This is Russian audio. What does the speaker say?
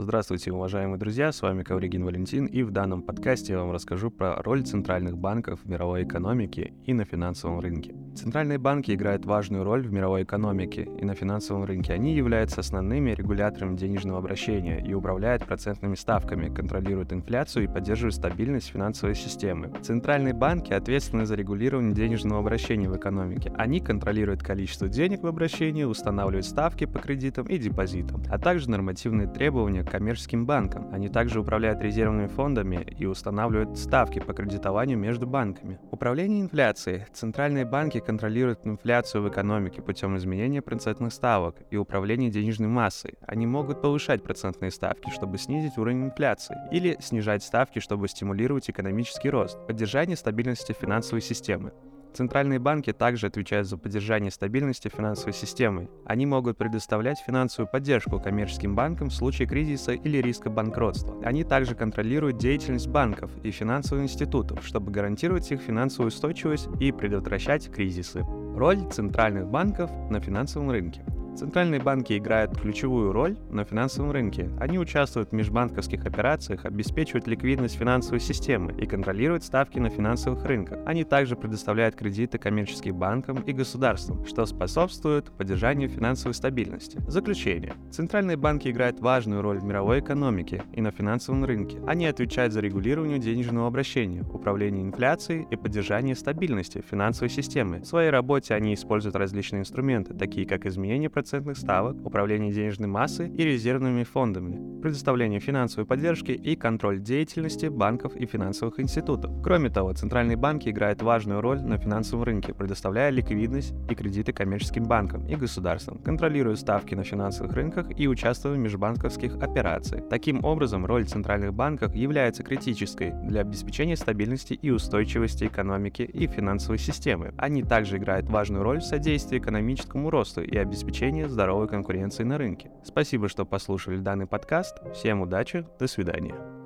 Здравствуйте, уважаемые друзья, с вами Ковригин Валентин, и в данном подкасте я вам расскажу про роль центральных банков в мировой экономике и на финансовом рынке. Центральные банки играют важную роль в мировой экономике и на финансовом рынке. Они являются основными регуляторами денежного обращения и управляют процентными ставками, контролируют инфляцию и поддерживают стабильность финансовой системы. Центральные банки ответственны за регулирование денежного обращения в экономике. Они контролируют количество денег в обращении, устанавливают ставки по кредитам и депозитам, а также нормативные требования коммерческим банкам. Они также управляют резервными фондами и устанавливают ставки по кредитованию между банками. Управление инфляцией. Центральные банки контролируют инфляцию в экономике путем изменения процентных ставок и управления денежной массой. Они могут повышать процентные ставки, чтобы снизить уровень инфляции, или снижать ставки, чтобы стимулировать экономический рост, поддержание стабильности финансовой системы. Центральные банки также отвечают за поддержание стабильности финансовой системы. Они могут предоставлять финансовую поддержку коммерческим банкам в случае кризиса или риска банкротства. Они также контролируют деятельность банков и финансовых институтов, чтобы гарантировать их финансовую устойчивость и предотвращать кризисы. Роль центральных банков на финансовом рынке. Центральные банки играют ключевую роль на финансовом рынке. Они участвуют в межбанковских операциях, обеспечивают ликвидность финансовой системы и контролируют ставки на финансовых рынках. Они также предоставляют кредиты коммерческим банкам и государствам, что способствует поддержанию финансовой стабильности. Заключение. Центральные банки играют важную роль в мировой экономике и на финансовом рынке. Они отвечают за регулирование денежного обращения, управление инфляцией и поддержание стабильности финансовой системы. В своей работе они используют различные инструменты, такие как изменение процентов процентных ставок, управление денежной массой и резервными фондами, предоставление финансовой поддержки и контроль деятельности банков и финансовых институтов. Кроме того, центральные банки играют важную роль на финансовом рынке, предоставляя ликвидность и кредиты коммерческим банкам и государствам, контролируя ставки на финансовых рынках и участвуя в межбанковских операциях. Таким образом, роль центральных банков является критической для обеспечения стабильности и устойчивости экономики и финансовой системы. Они также играют важную роль в содействии экономическому росту и обеспечении обеспечения здоровой конкуренции на рынке. Спасибо, что послушали данный подкаст. Всем удачи, до свидания.